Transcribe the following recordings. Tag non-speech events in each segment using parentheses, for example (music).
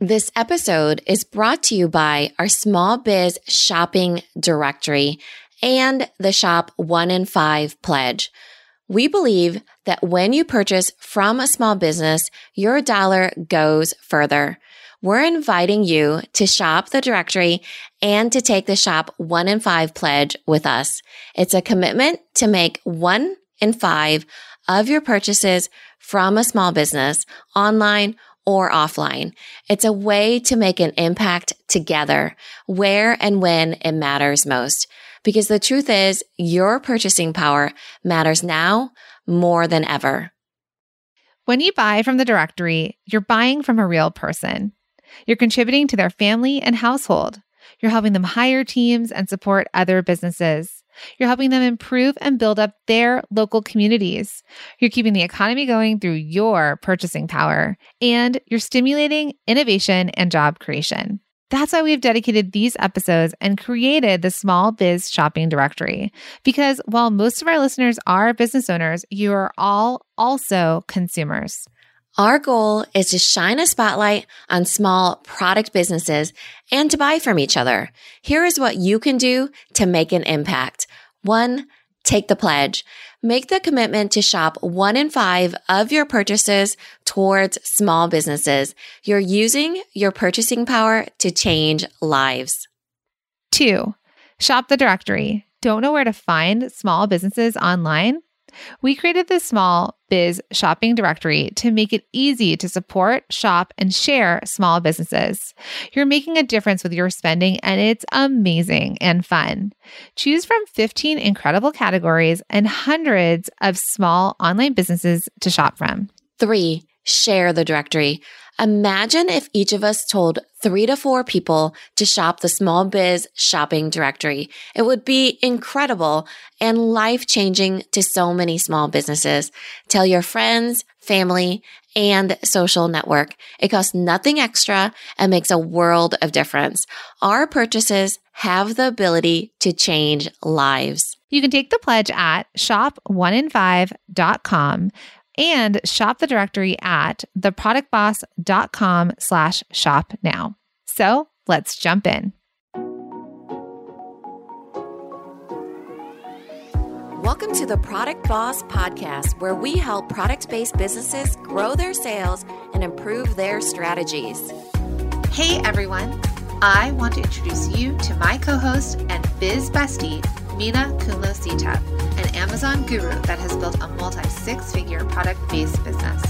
This episode is brought to you by our small biz shopping directory and the shop one in five pledge. We believe that when you purchase from a small business, your dollar goes further. We're inviting you to shop the directory and to take the shop one in five pledge with us. It's a commitment to make one in five of your purchases from a small business online or offline. It's a way to make an impact together where and when it matters most. Because the truth is your purchasing power matters now more than ever. When you buy from the directory, you're buying from a real person. You're contributing to their family and household. You're helping them hire teams and support other businesses. You're helping them improve and build up their local communities. You're keeping the economy going through your purchasing power, and you're stimulating innovation and job creation. That's why we've dedicated these episodes and created the Small Biz Shopping Directory. Because while most of our listeners are business owners, you are all also consumers. Our goal is to shine a spotlight on small product businesses and to buy from each other. Here is what you can do to make an impact. One, take the pledge. Make the commitment to shop one in five of your purchases towards small businesses. You're using your purchasing power to change lives. Two, shop the directory. Don't know where to find small businesses online? We created this small biz shopping directory to make it easy to support, shop, and share small businesses. You're making a difference with your spending, and it's amazing and fun. Choose from 15 incredible categories and hundreds of small online businesses to shop from. Three, share the directory. Imagine if each of us told three to four people to shop the small biz shopping directory. It would be incredible and life changing to so many small businesses. Tell your friends, family, and social network. It costs nothing extra and makes a world of difference. Our purchases have the ability to change lives. You can take the pledge at shop1in5.com and shop the directory at theproductboss.com slash shop now. So let's jump in. Welcome to the Product Boss Podcast, where we help product based businesses grow their sales and improve their strategies. Hey everyone, I want to introduce you to my co host and biz bestie, Minna Khounlo-Sithep, an Amazon guru that has built a multi six figure product based business.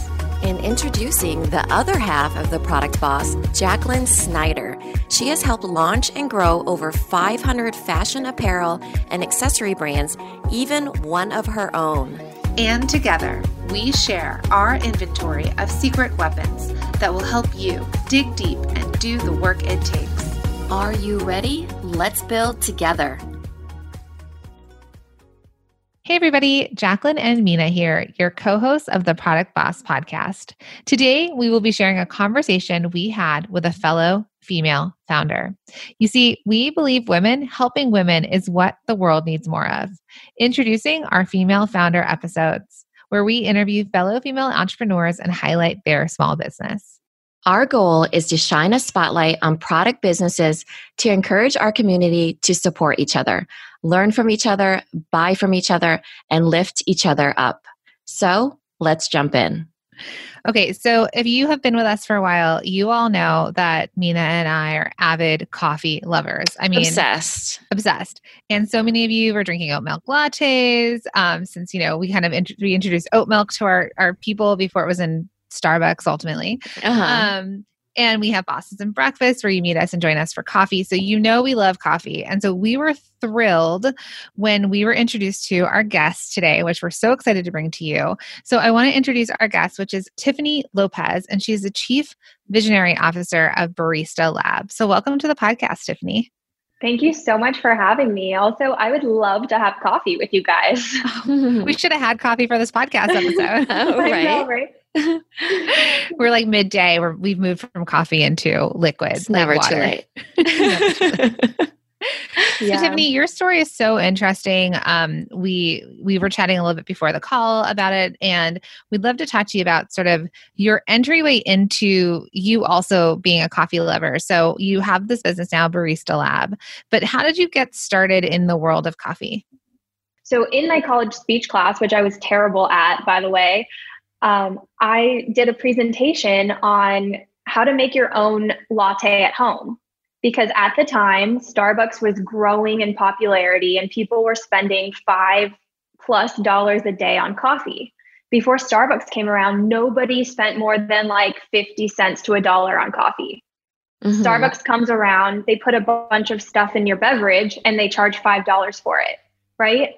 In introducing the other half of the product boss, Jacqueline Snyder. She has helped launch and grow over 500 fashion apparel and accessory brands, even one of her own. And together, we share our inventory of secret weapons that will help you dig deep and do the work it takes. Are you ready? Let's build together. Hey, everybody, Jacqueline and Minna here, your co hosts of the Product Boss podcast. Today, we will be sharing a conversation we had with a fellow female founder. You see, we believe women helping women is what the world needs more of. Introducing our female founder episodes, where we interview fellow female entrepreneurs and highlight their small business. Our goal is to shine a spotlight on product businesses to encourage our community to support each other, learn from each other, buy from each other, and lift each other up. So let's jump in. Okay, so if you have been with us for a while, you all know that Minna and I are avid coffee lovers. I mean, obsessed, obsessed. And so many of you are drinking oat milk lattes. Um, since you know we kind of int- we introduced oat milk to our our people before it was in Starbucks ultimately. Uh-huh. Um, and we have Bosses and Breakfast where you meet us and join us for coffee. So you know we love coffee. And so we were thrilled when we were introduced to our guest today, which we're so excited to bring to you. So I want to introduce our guest, which is Tiffany Lopez, and she's the Chief Visionary Officer of Barista Lab. So welcome to the podcast, Tiffany. Thank you so much for having me. Also, I would love to have coffee with you guys. (laughs) (laughs) we should have had coffee for this podcast episode. (laughs) oh, right. Know, right? (laughs) we're like midday. We're, we've moved from coffee into liquids. Never, too late. (laughs) (laughs) yeah. So Tiffany, your story is so interesting. Um, we we were chatting a little bit before the call about it, and we'd love to talk to you about sort of your entryway into you also being a coffee lover. So you have this business now, Barista Lab, but how did you get started in the world of coffee? So in my college speech class, which I was terrible at, by the way, um, I did a presentation on how to make your own latte at home because at the time starbucks was growing in popularity and people were spending five plus dollars a day on coffee. Before starbucks came around nobody spent more than like 50 cents to a dollar on coffee. Mm-hmm. starbucks comes around they put a bunch of stuff in your beverage and they charge five dollars for it right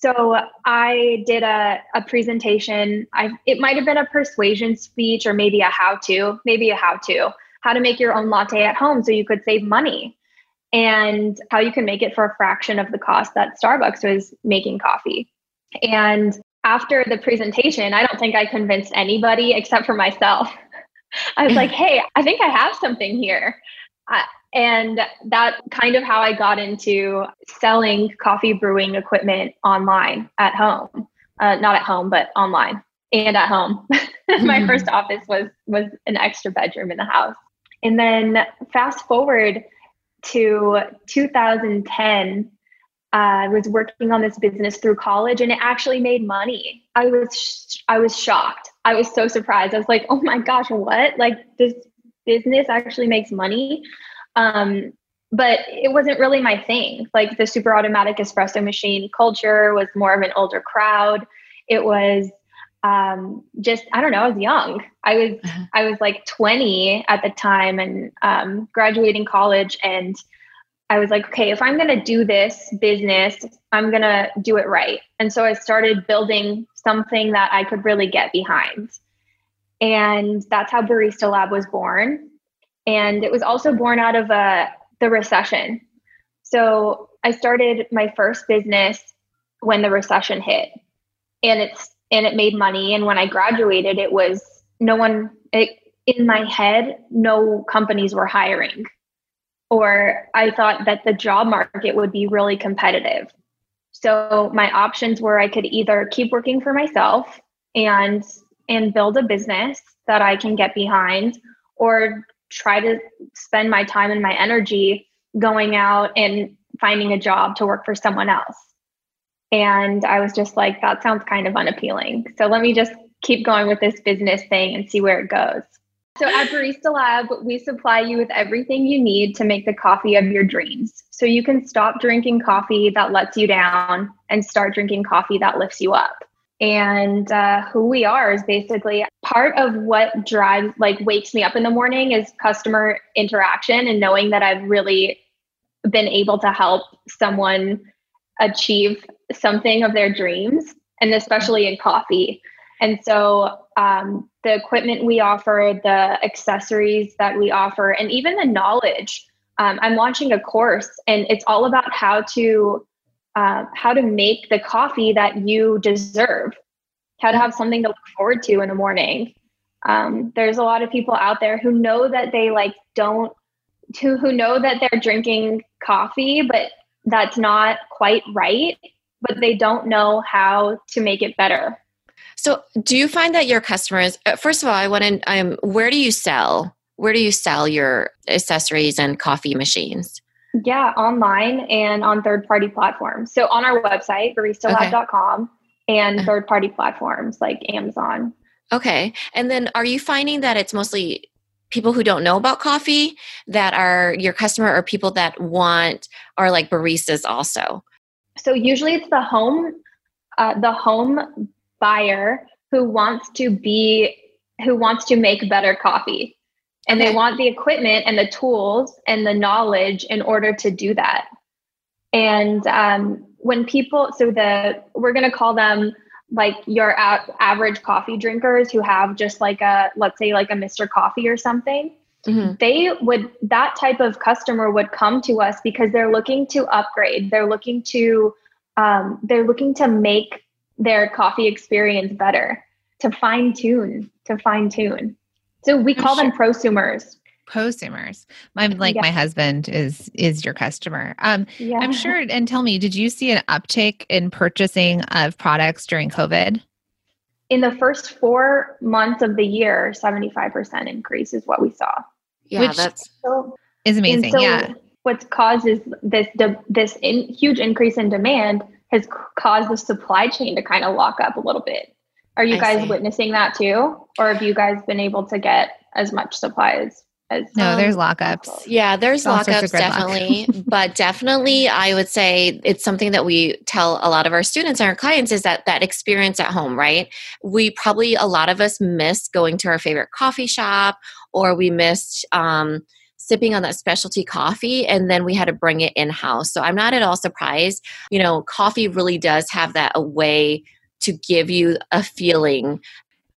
so i did a, a presentation i it might have been a persuasion speech or maybe a how to maybe a how to how to make your own latte at home so you could save money and how you can make it for a fraction of the cost that Starbucks was making coffee. And after the presentation, I don't think I convinced anybody except for myself. (laughs) I was like, (clears throat) hey, I think I have something here. Uh, and that kind of how I got into selling coffee brewing equipment online at home. Uh, not at home, but online and at home. (laughs) My mm-hmm. first office was was an extra bedroom in the house. And then fast forward to 2010, uh, I was working on this business through college and it actually made money. I was sh- I was shocked. I was so surprised. I was like, "Oh my gosh, what? Like this business actually makes money?" Um, but it wasn't really my thing. Like the super automatic espresso machine culture was more of an older crowd. It was um, just I don't know. I was young. I was uh-huh. I was like 20 at the time and um, graduating college, and I was like, okay, if I'm going to do this business, I'm going to do it right. And so I started building something that I could really get behind, and that's how Barista Lab was born. And it was also born out of uh, the recession. So I started my first business when the recession hit, and it's and it made money. And when I graduated, it was no one it, in my head, no companies were hiring. Or I thought that the job market would be really competitive. So my options were I could either keep working for myself and and build a business that I can get behind or try to spend my time and my energy going out and finding a job to work for someone else. And I was just like, that sounds kind of unappealing. So let me just keep going with this business thing and see where it goes. So at Barista Lab, we supply you with everything you need to make the coffee of your dreams. So you can stop drinking coffee that lets you down and start drinking coffee that lifts you up. And uh, who we are is basically part of what drives, like, wakes me up in the morning is customer interaction and knowing that I've really been able to help someone achieve something of their dreams, and especially in coffee. And so um, the equipment we offer, the accessories that we offer, and even the knowledge. Um, I'm launching a course, and it's all about how to uh, how to make the coffee that you deserve, how to have something to look forward to in the morning. Um, there's a lot of people out there who know that they like don't who who know that they're drinking coffee, but that's not quite right but they don't know how to make it better. So, do you find that your customers, uh, first of all, I want to, um, where do you sell? Where do you sell your accessories and coffee machines? Yeah, online and on third party platforms. So, on our website, baristalab.com, okay. and third party platforms like Amazon. Okay. And then are you finding that it's mostly people who don't know about coffee that are your customer or people that want are like baristas also? so usually it's the home uh, the home buyer who wants to be who wants to make better coffee and they want the equipment and the tools and the knowledge in order to do that. And um, when people so the we're going to call them like your a- average coffee drinkers who have just like a let's say like a mr coffee or something mm-hmm. they would that type of customer would come to us because they're looking to upgrade. They're looking to um, they're looking to make their coffee experience better to fine tune to fine tune so we call them prosumers. Prosumers. My like yeah. my husband is is your customer. Um yeah. i'm sure and tell me did you see an uptick in purchasing of products during covid? In the first four months of the year 75% increase is what we saw. Yeah Which that's so, is amazing so yeah. what's caused is this this in, huge increase in demand has caused the supply chain to kind of lock up a little bit are you I guys see. witnessing that too or have you guys been able to get as much supplies as as, no, um, there's lockups. Yeah, there's All lockups definitely. (laughs) but definitely I would say it's something that we tell a lot of our students and our clients is that that experience at home, right? We probably a lot of us miss going to our favorite coffee shop or we missed um, sipping on that specialty coffee and then we had to bring it in house. So I'm not at all surprised. You know, coffee really does have that a way to give you a feeling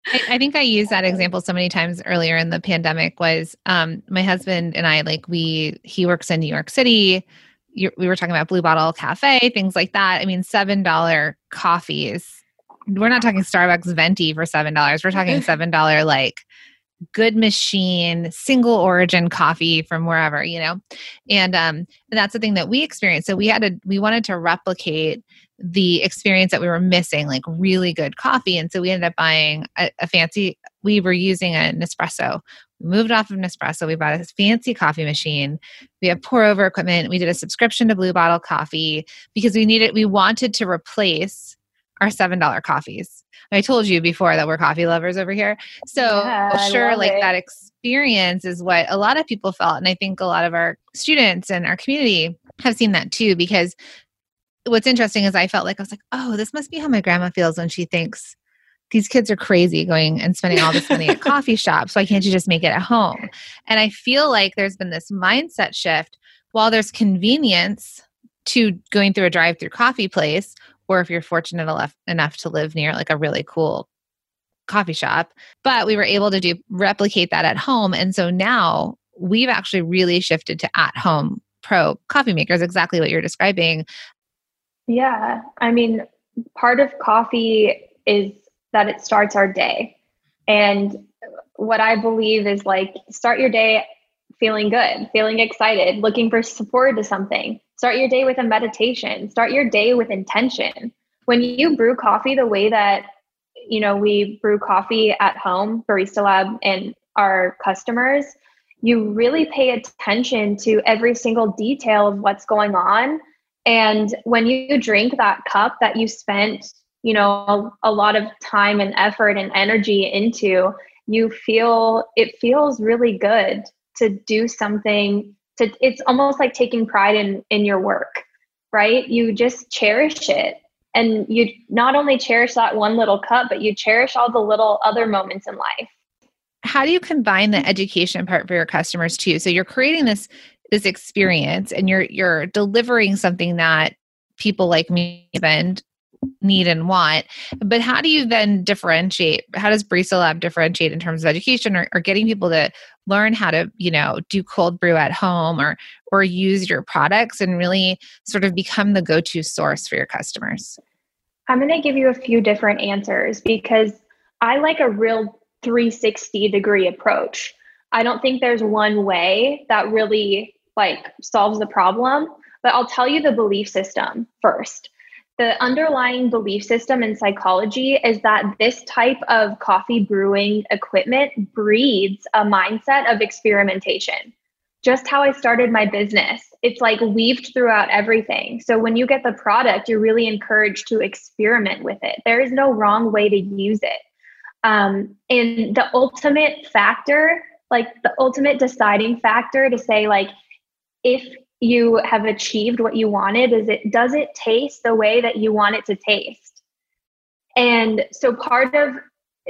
I, I, think I used that example so many times earlier in the pandemic was um, my husband and I like we he works in New York City. You, we were talking about Blue Bottle Cafe, things like that. I mean, seven dollar coffees. We're not talking Starbucks venti for seven dollars. We're talking (laughs) seven dollar like good machine single origin coffee from wherever you know and um and that's the thing that we experienced so we had to we wanted to replicate the experience that we were missing, like really good coffee. And so we ended up buying a, a fancy, we were using a Nespresso. We moved off of Nespresso. We bought a fancy coffee machine. We have pour over equipment. We did a subscription to Blue Bottle Coffee because we needed, we wanted to replace our $7 coffees. I told you before that we're coffee lovers over here. So yeah, sure, like it. that experience is what a lot of people felt. And I think a lot of our students and our community have seen that too, because what's interesting is I felt like I was like, oh, this must be how my grandma feels when she thinks these kids are crazy going and spending all this money at (laughs) coffee shops. Why can't you just make it at home? And I feel like there's been this mindset shift. While there's convenience to going through a drive through coffee place, or if you're fortunate enough, enough to live near like a really cool coffee shop, but we were able to do replicate that at home. And so now we've actually really shifted to at home pro coffee makers, exactly what you're describing. Yeah. I mean, part of coffee is that it starts our day. And what I believe is like start your day feeling good, feeling excited, looking for support to something. Start your day with a meditation. Start your day with intention. When you brew coffee the way that you know we brew coffee at home, Barista Lab and our customers, you really pay attention to every single detail of what's going on and when you drink that cup that you spent, you know, a, a lot of time and effort and energy into, you feel it feels really good to do something to it's almost like taking pride in in your work, right? You just cherish it. And you not only cherish that one little cup but you cherish all the little other moments in life. How do you combine the education part for your customers too? So you're creating this this experience and you're you're delivering something that people like me and need and want but how do you then differentiate how does barista lab differentiate in terms of education or, or getting people to learn how to you know do cold brew at home or or use your products and really sort of become the go-to source for your customers? I'm going to give you a few different answers because i like a real 360 degree approach. I don't think there's one way that really like solves the problem. But I'll tell you the belief system first. The underlying belief system in psychology is that this type of coffee brewing equipment breeds a mindset of experimentation. Just how I started my business, it's like weaved throughout everything. So when you get the product, you're really encouraged to experiment with it. There is no wrong way to use it. Um, and the ultimate factor, like the ultimate deciding factor to say, like, if you have achieved what you wanted is it does it taste the way that you want it to taste? And so part of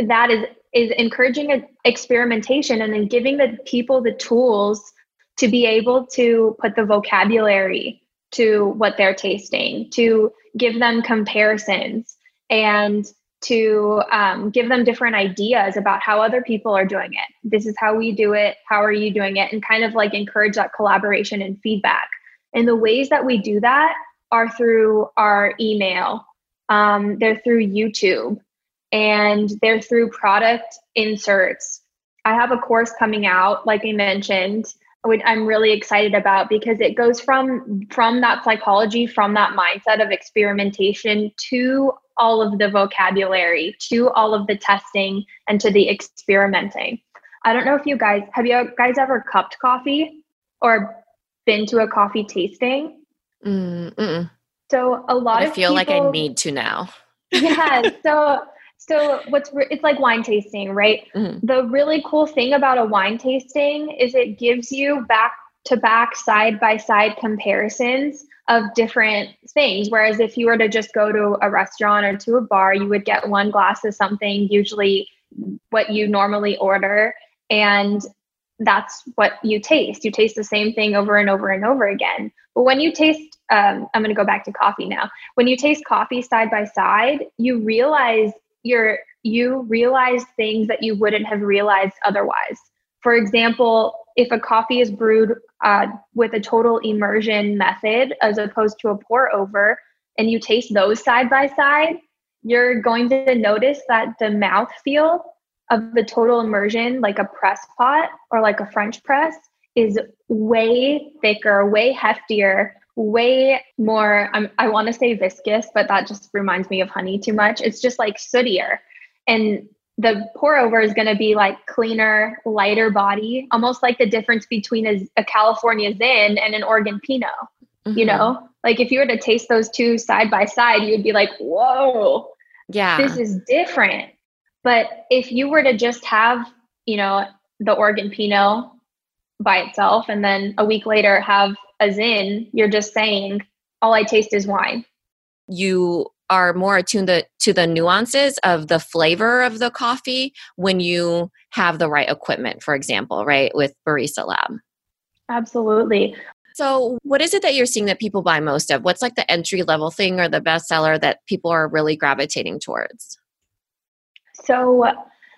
that is is encouraging experimentation and then giving the people the tools to be able to put the vocabulary to what they're tasting to give them comparisons and to um, give them different ideas about how other people are doing it. This is how we do it. How are you doing it? And kind of like encourage that collaboration and feedback. And the ways that we do that are through our email, um, they're through YouTube, and they're through product inserts. I have a course coming out, like I mentioned, which I'm really excited about because it goes from from that psychology, from that mindset of experimentation to all of the vocabulary, to all of the testing, and to the experimenting. I don't know if you guys have you guys ever cupped coffee or been to a coffee tasting? Mm-mm. So a lot I of feel like I need to now. (laughs) yeah. (laughs) So so what's re- it's like wine tasting, right? Mhm. The really cool thing about a wine tasting is it gives you back to back side by side comparisons of different things. Whereas if you were to just go to a restaurant or to a bar, you would get one glass of something, usually what you normally order, and that's what you taste. You taste the same thing over and over and over again. But when you taste, um, I'm going to go back to coffee now. When you taste coffee side by side, you realize you're you realize things that you wouldn't have realized otherwise. For example, if a coffee is brewed uh, with a total immersion method as opposed to a pour over, and you taste those side by side, you're going to notice that the mouth feel of the total immersion, like a press pot or like a French press, is way thicker, way heftier, way more. I'm, I want to say viscous, but that just reminds me of honey too much. It's just like sootier. And the pour over is going to be like cleaner, lighter body, almost like the difference between a, a California Zin and an Oregon Pinot. You Mhm. know, like if you were to taste those two side by side, you'd be like, whoa, Yeah. this is different. But if you were to just have, you know, the Oregon Pinot by itself and then a week later have a Zin, you're just saying, all I taste is wine. you are more attuned to, to the nuances of the flavor of the coffee when you have the right equipment, for example, right? With Barista Lab. Absolutely. So, what is it that you're seeing that people buy most of? What's like the entry level thing or the bestseller that people are really gravitating towards? So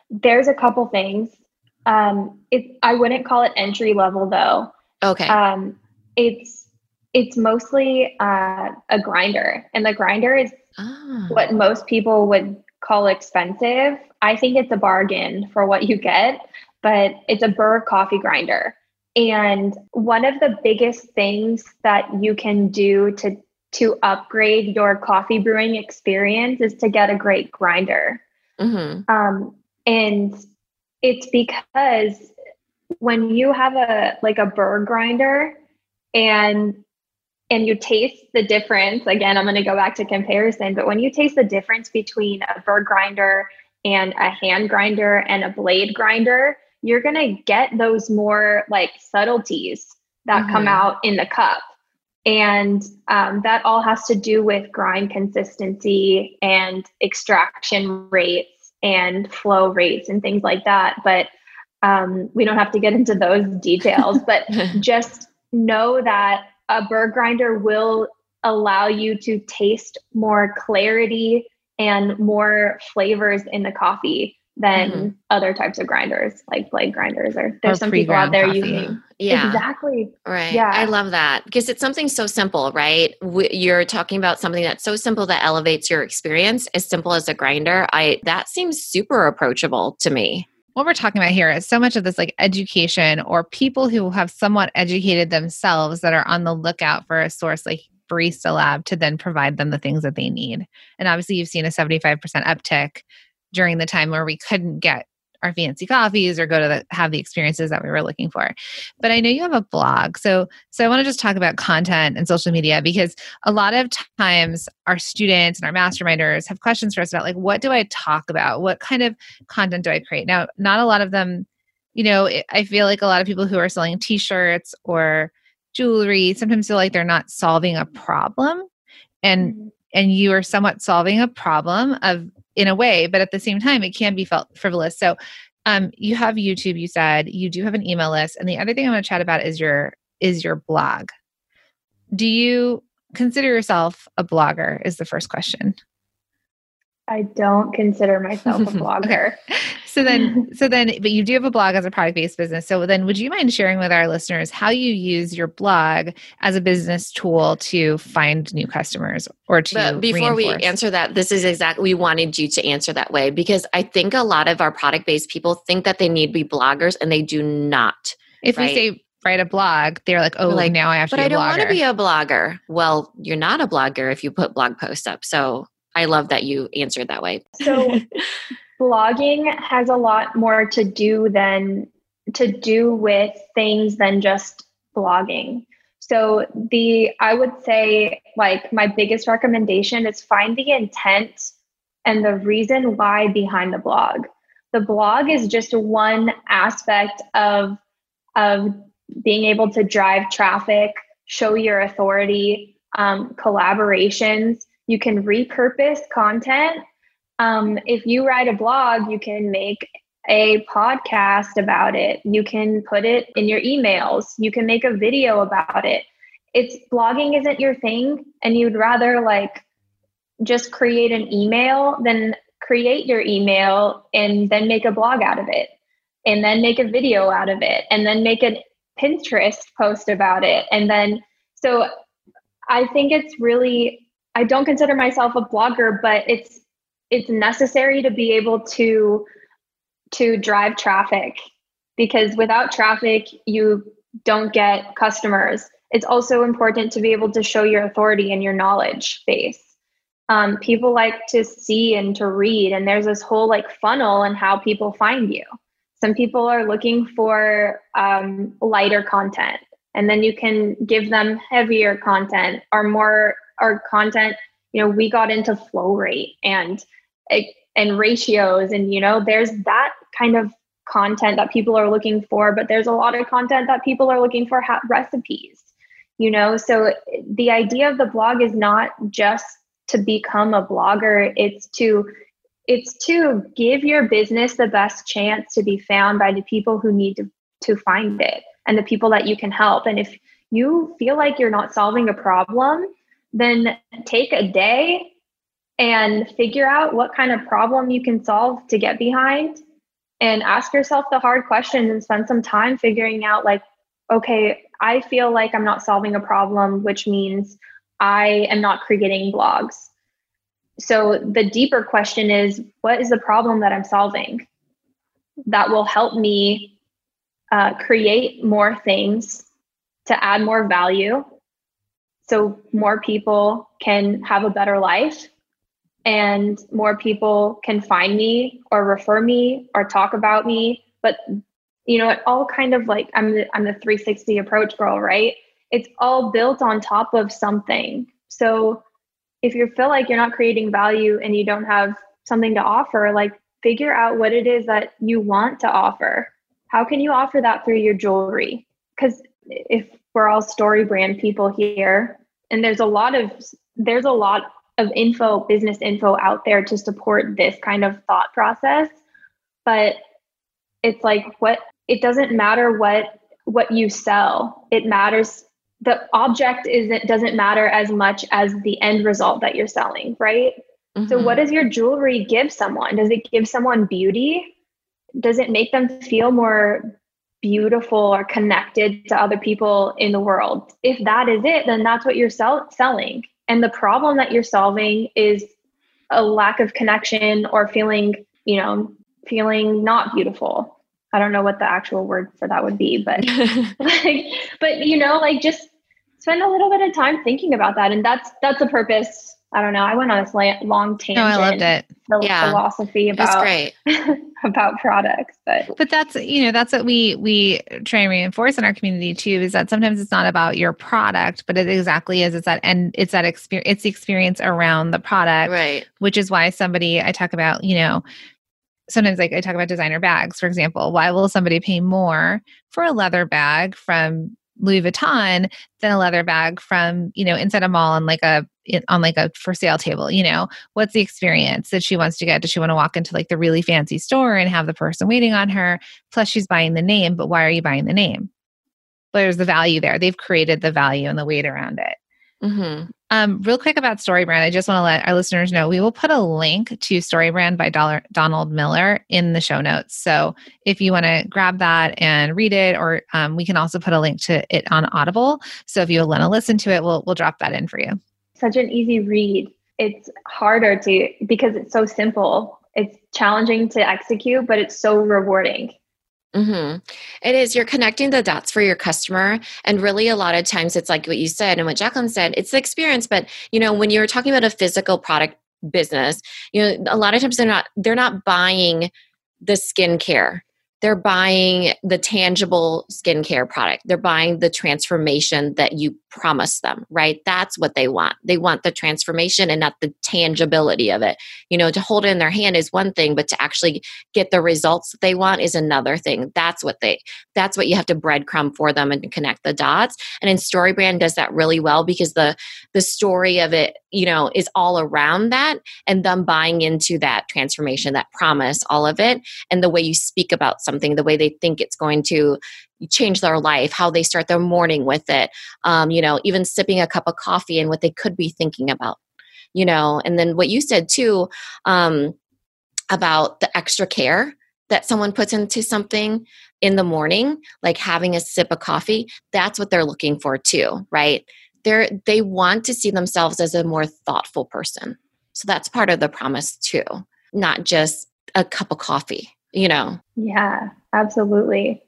there's a couple things. Um, it, I wouldn't call it entry level though. Okay. Um, it's it's mostly uh, a grinder, and the grinder is Ah. what most people would call expensive. I think it's a bargain for what you get, but it's a Burr coffee grinder. And one of the biggest things that you can do to to upgrade your coffee brewing experience is to get a great grinder. Mhm. Um, and it's because when you have a like a burr grinder and and you taste the difference again i'm going to go back to comparison but when you taste the difference between a burr grinder and a hand grinder and a blade grinder you're going to get those more like subtleties that come Mhm. out in the cup and um, that all has to do with grind consistency and extraction rates and flow rates and things like that but um, we don't have to get into those details but (laughs) just know that a burr grinder will allow you to taste more clarity and more flavors in the coffee than Mhm. other types of grinders like blade grinders or there's Or some people out there coffee. using yeah. exactly Right. Yeah. I love that because it's something so simple, right? You're talking about something that's so simple that elevates your experience, as simple as a grinder. I that seems super approachable to me. What we're talking about here is so much of this like education or people who have somewhat educated themselves that are on the lookout for a source like barista lab to then provide them the things that they need. And obviously you've seen a 75% uptick during the time where we couldn't get our fancy coffees or go to the, have the experiences that we were looking for but i know you have a blog so so i want to just talk about content and social media because a lot of times our students and our masterminders have questions for us about like what do i talk about what kind of content do I create? Now, not a lot of them, you know, I feel like a lot of people who are selling t shirts or jewelry sometimes feel like they're not solving a problem. And Mhm. and you are somewhat solving a problem of in a way, but at the same time it can be felt frivolous. So um you have YouTube, you said, you do have an email list. And the other thing I want to chat about is your is your blog. Do you consider yourself a blogger? Is the first question. I don't consider myself a (laughs) blogger. okay. so then so then but you do have a blog as a product based business. So then would you mind sharing with our listeners how you use your blog as a business tool to find new customers or to But before reinforce? we answer that, this is exactly we wanted you to answer that way because I think a lot of our product based people think that they need to be bloggers and they do not. if right. we say write a blog, they're like, oh, like, now I have to But be I a don't want to be a blogger. Well, you're not a blogger if you put blog posts up. So I love that you answered that way. So (laughs) blogging has a lot more to do than to do with things than just blogging. So the I would say like my biggest recommendation is find the intent and the reason why behind the blog. The blog is just one aspect of of being able to drive traffic, show your authority, um, collaborations. You can repurpose content um, if you write a blog, you can make a podcast about it. You can put it in your emails. You can make a video about it. It's blogging isn't your thing, and you'd rather like just create an email than create your email and then make a blog out of it, and then make a video out of it, and then make a Pinterest post about it. And then, so I think it's really, I don't consider myself a blogger, but it's it's necessary to be able to to drive traffic because without traffic you don't get customers. It's also important to be able to show your authority and your knowledge base. Um, people like to see and to read and there's this whole like funnel and how people find you. Some people are looking for um, lighter content and then you can give them heavier content or more or content you know we got into flow rate and eh, and ratios and you know there's that kind of content that people are looking for but there's a lot of content that people are looking for ha- recipes you know? So eh, the idea of the blog is not just to become a blogger it's to it's to give your business the best chance to be found by the people who need to, to find it and the people that you can help. And if you feel like you're not solving a problem then take a day and figure out what kind of problem you can solve to get behind and ask yourself the hard questions and spend some time figuring out like okay i feel like i'm not solving a problem which means i am not creating blogs. So the deeper question is what is the problem that i'm solving that will help me uh, create more things to add more value so more people can have a better life and more people can find me or refer me or talk about me. But you know it all kind of like i'm the i'm the 360 approach girl right? It's all built on top of something. So if you feel like you're not creating value and you don't have something to offer like figure out what it is that you want to offer. How can you offer that through your jewelry? Because if we're all story brand people here and there's a lot of there's a lot of info, business info out there to support this kind of thought process. But it's like what it doesn't matter what what you sell. It matters the object isn't doesn't matter as much as the end result that you're selling, right? So Mhm. what does your jewelry give someone? Does it give someone beauty? Does it make them feel more beautiful or connected to other people in the world? If that is it, then that's what you're sell- selling. And the problem that you're solving is a lack of connection or feeling, you know, feeling not beautiful. I don't know what the actual word for that would be, but (laughs) like, but you know, like just spend a little bit of time thinking about that. And that's that's the purpose. I don't know. I went on this la- long No. I loved it. phil- Yeah. philosophy That's about great. (laughs) about products, but But that's you know that's what we we try and reinforce in our community too is that sometimes it's not about your product, but it exactly is. It's that and it's that experience. It's the experience around the product, Right. which is why somebody I talk about you know sometimes like I talk about designer bags for example. Why will somebody pay more for a leather bag from Louis Vuitton than a leather bag from you know inside a mall on like a on like a for sale table you know? What's the experience that she wants to get? Does she want to walk into like the really fancy store and have the person waiting on her? Plus she's buying the name but why are you buying the name? There's the value there. They've created the value and the weight around it. Hmm Um, real quick about StoryBrand, I just want to let our listeners know we will put a link to StoryBrand by Dollar, Donald Miller in the show notes. So if you want to grab that and read it, or um, we can also put a link to it on Audible. So if you want to listen to it, we'll we'll drop that in for you. Such an easy read. It's harder to because it's so simple. It's challenging to execute, but it's so rewarding. Mm-hmm. It is. You're connecting the dots for your customer. And really, a lot of times it's like what you said and what Jacqueline said it's the experience. But, you know, when you're talking about a physical product business, you know, a lot of times they're not, they're not buying the skincare they're buying the tangible skincare product. They're buying the transformation that you promise them, right? That's what they want. They want the transformation and not the tangibility of it. You know, to hold it in their hand is one thing, but to actually get the results that they want is another thing. That's what they that's what you have to breadcrumb for them and connect the dots. And in StoryBrand does that really well because the the story of it, you know, is all around that and them buying into that transformation, that promise, all of it, and the way you speak about something, the way they think it's going to change their life, how they start their morning with it, um, you know, even sipping a cup of coffee and what they could be thinking about, you know, and then what you said too um, about the extra care that someone puts into something in the morning, like having a sip of coffee, that's what they're looking for too, right? They're they want to see themselves as a more thoughtful person. So that's part of the promise too, not just a cup of coffee you know. Yeah, absolutely.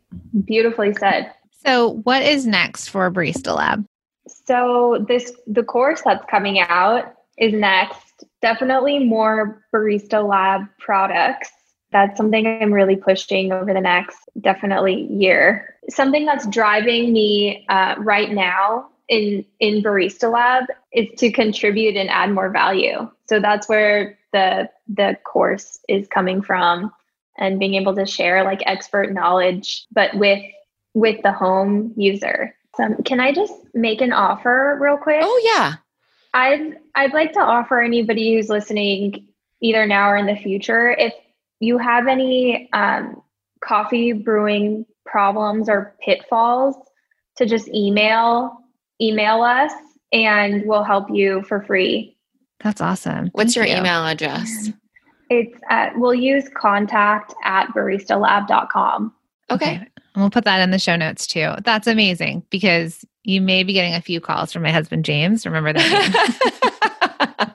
Beautifully said. So, what is next for Barista Lab? So, this the course that's coming out is next. Definitely more Barista Lab products. That's something I'm really pushing over the next definitely year. Something that's driving me uh, right now in in Barista Lab is to contribute and add more value. So that's where the the course is coming from and being able to share like expert knowledge, but with with the home user. So can I just make an offer real quick? Oh yeah. I'd I'd like to offer anybody who's listening either now or in the future if you have any um, coffee brewing problems or pitfalls to just email email us and we'll help you for free. That's awesome. What's Thank your you. email address? It's at, we'll use contact at baristalab.com. Okay. okay. We'll put that in the show notes too. That's amazing because you may be getting a few calls from my husband James. Remember that.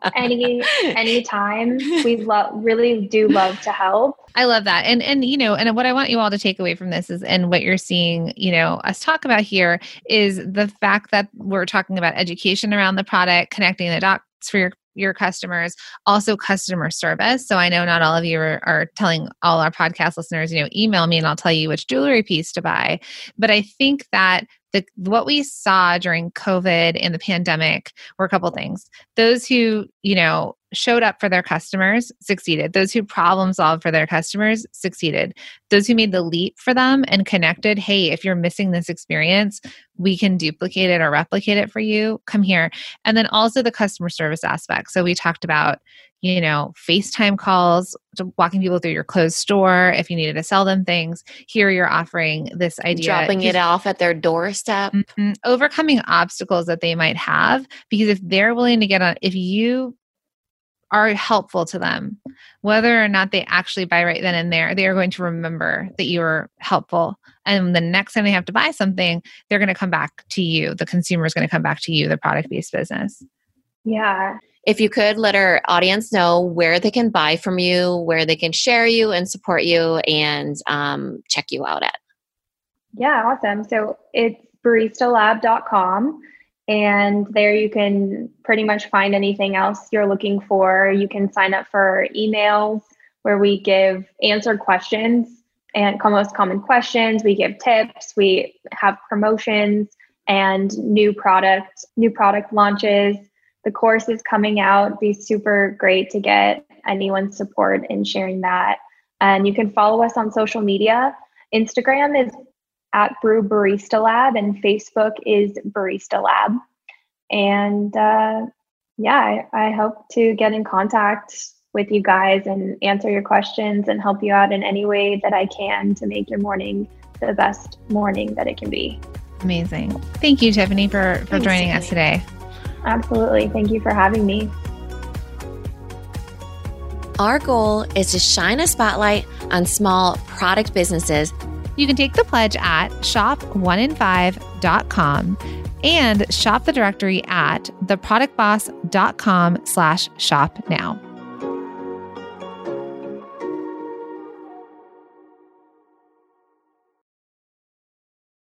(laughs) any anytime. We love really do love to help. I love that. And and you know, and what I want you all to take away from this is and what you're seeing, you know, us talk about here is the fact that we're talking about education around the product, connecting the dots for your your customers, also customer service. So I know not all of you are, are, telling all our podcast listeners, you know, email me and I'll tell you which jewelry piece to buy. But I think that the what we saw during COVID and the pandemic were a couple things. Those who, you know, showed up for their customers succeeded. Those who problem solved for their customers succeeded. Those who made the leap for them and connected, hey, if you're missing this experience, we can duplicate it or replicate it for you. Come here. And then also the customer service aspect. So we talked about, you know, FaceTime calls, walking people through your closed store if you needed to sell them things. Here you're offering this idea. Dropping it off at their doorstep. Mm-hmm, overcoming obstacles that they might have. Because if they're willing to get on, if you are helpful to them, whether or not they actually buy right then and there, they are going to remember that you were helpful. And the next time they have to buy something, they're going to come back to you. The consumer is going to come back to you, the product based business. Yeah. If you could let our audience know where they can buy from you, where they can share you and support you and um, check you out at. Yeah, awesome. So it's baristalab.com. And there you can pretty much find anything else you're looking for. You can sign up for emails where we give answered questions and most common questions. We give tips. We have promotions and new product, new product launches the course is coming out. Be super great to get anyone's support in sharing that. And you can follow us on social media. Instagram is at Brew Barista Lab, and Facebook is Barista Lab. And uh, yeah, I, I hope to get in contact with you guys and answer your questions and help you out in any way that I can to make your morning the best morning that it can be. Amazing. Thank you, Tiffany, for, for Thanks, joining Tiffany. us today. Absolutely. Thank you for having me. Our goal is to shine a spotlight on small product businesses. You can take the pledge at shop1in5.com and shop the directory at theproductboss.com slash shop now.